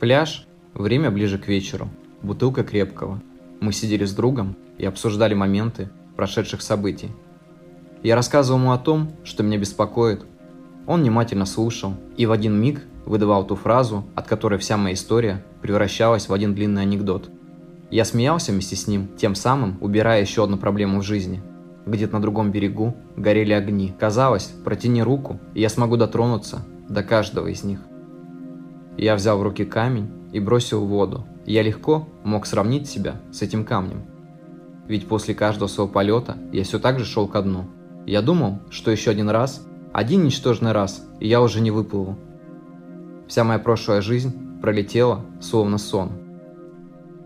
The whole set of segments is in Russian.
Пляж, время ближе к вечеру, бутылка крепкого. Мы сидели с другом и обсуждали моменты прошедших событий. Я рассказывал ему о том, что меня беспокоит. Он внимательно слушал и в один миг выдавал ту фразу, от которой вся моя история превращалась в один длинный анекдот. Я смеялся вместе с ним, тем самым убирая еще одну проблему в жизни. Где-то на другом берегу горели огни. Казалось, протяни руку, и я смогу дотронуться до каждого из них. Я взял в руки камень и бросил в воду. Я легко мог сравнить себя с этим камнем. Ведь после каждого своего полета я все так же шел ко дну. Я думал, что еще один раз, один ничтожный раз, и я уже не выплыву. Вся моя прошлая жизнь пролетела, словно сон.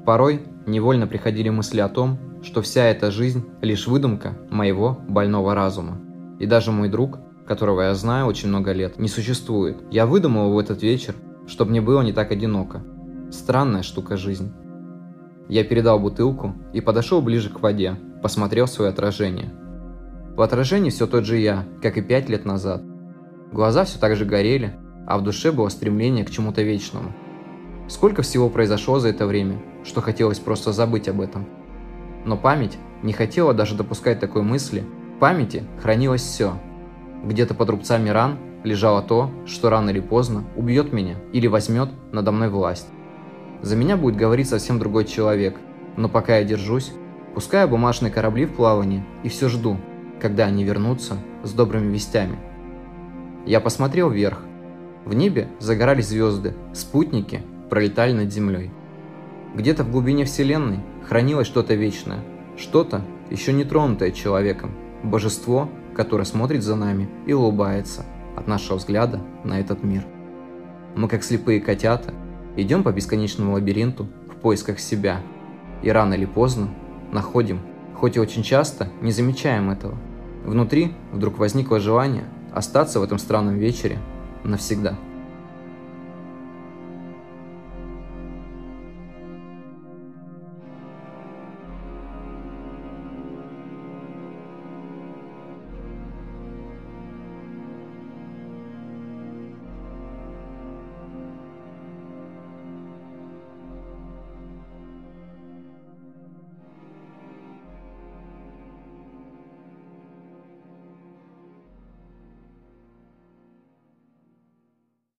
Порой невольно приходили мысли о том, что вся эта жизнь – лишь выдумка моего больного разума. И даже мой друг, которого я знаю очень много лет, не существует. Я выдумал в этот вечер, чтобы мне было не так одиноко. Странная штука жизнь. Я передал бутылку и подошел ближе к воде, посмотрел свое отражение. В отражении все тот же я, как и пять лет назад. Глаза все так же горели, а в душе было стремление к чему-то вечному. Сколько всего произошло за это время, что хотелось просто забыть об этом. Но память не хотела даже допускать такой мысли. В памяти хранилось все. Где-то под рубцами ран лежало то, что рано или поздно убьет меня или возьмет надо мной власть. За меня будет говорить совсем другой человек, но пока я держусь, пускаю бумажные корабли в плавание и все жду, когда они вернутся с добрыми вестями. Я посмотрел вверх. В небе загорались звезды, спутники пролетали над землей. Где-то в глубине Вселенной хранилось что-то вечное, что-то, еще не тронутое человеком, божество, которое смотрит за нами и улыбается – от нашего взгляда на этот мир. Мы, как слепые котята, идем по бесконечному лабиринту в поисках себя. И рано или поздно находим, хоть и очень часто не замечаем этого. Внутри вдруг возникло желание остаться в этом странном вечере навсегда.